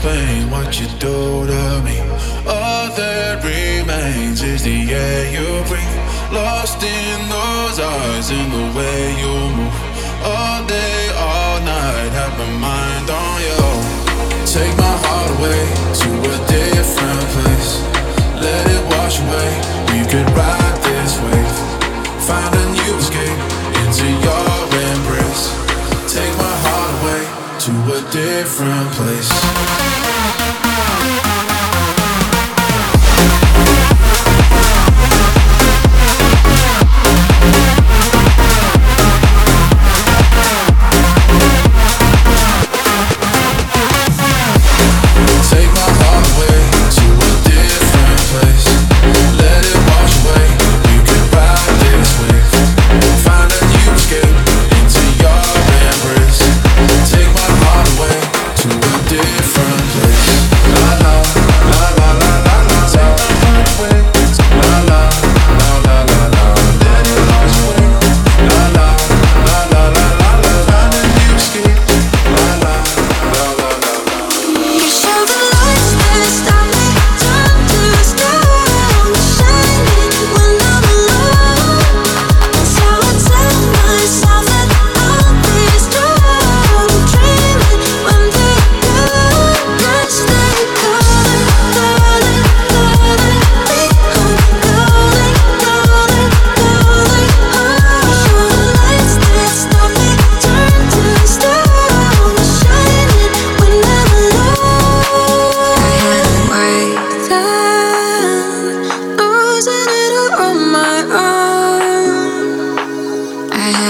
explain what you do to me. All that remains is the air you breathe. Lost in those eyes and the way you move. All day, all night, have my mind on you. Take my heart away to a different place. Let it wash away. We could ride this wave. Find a new escape into your. to a different place.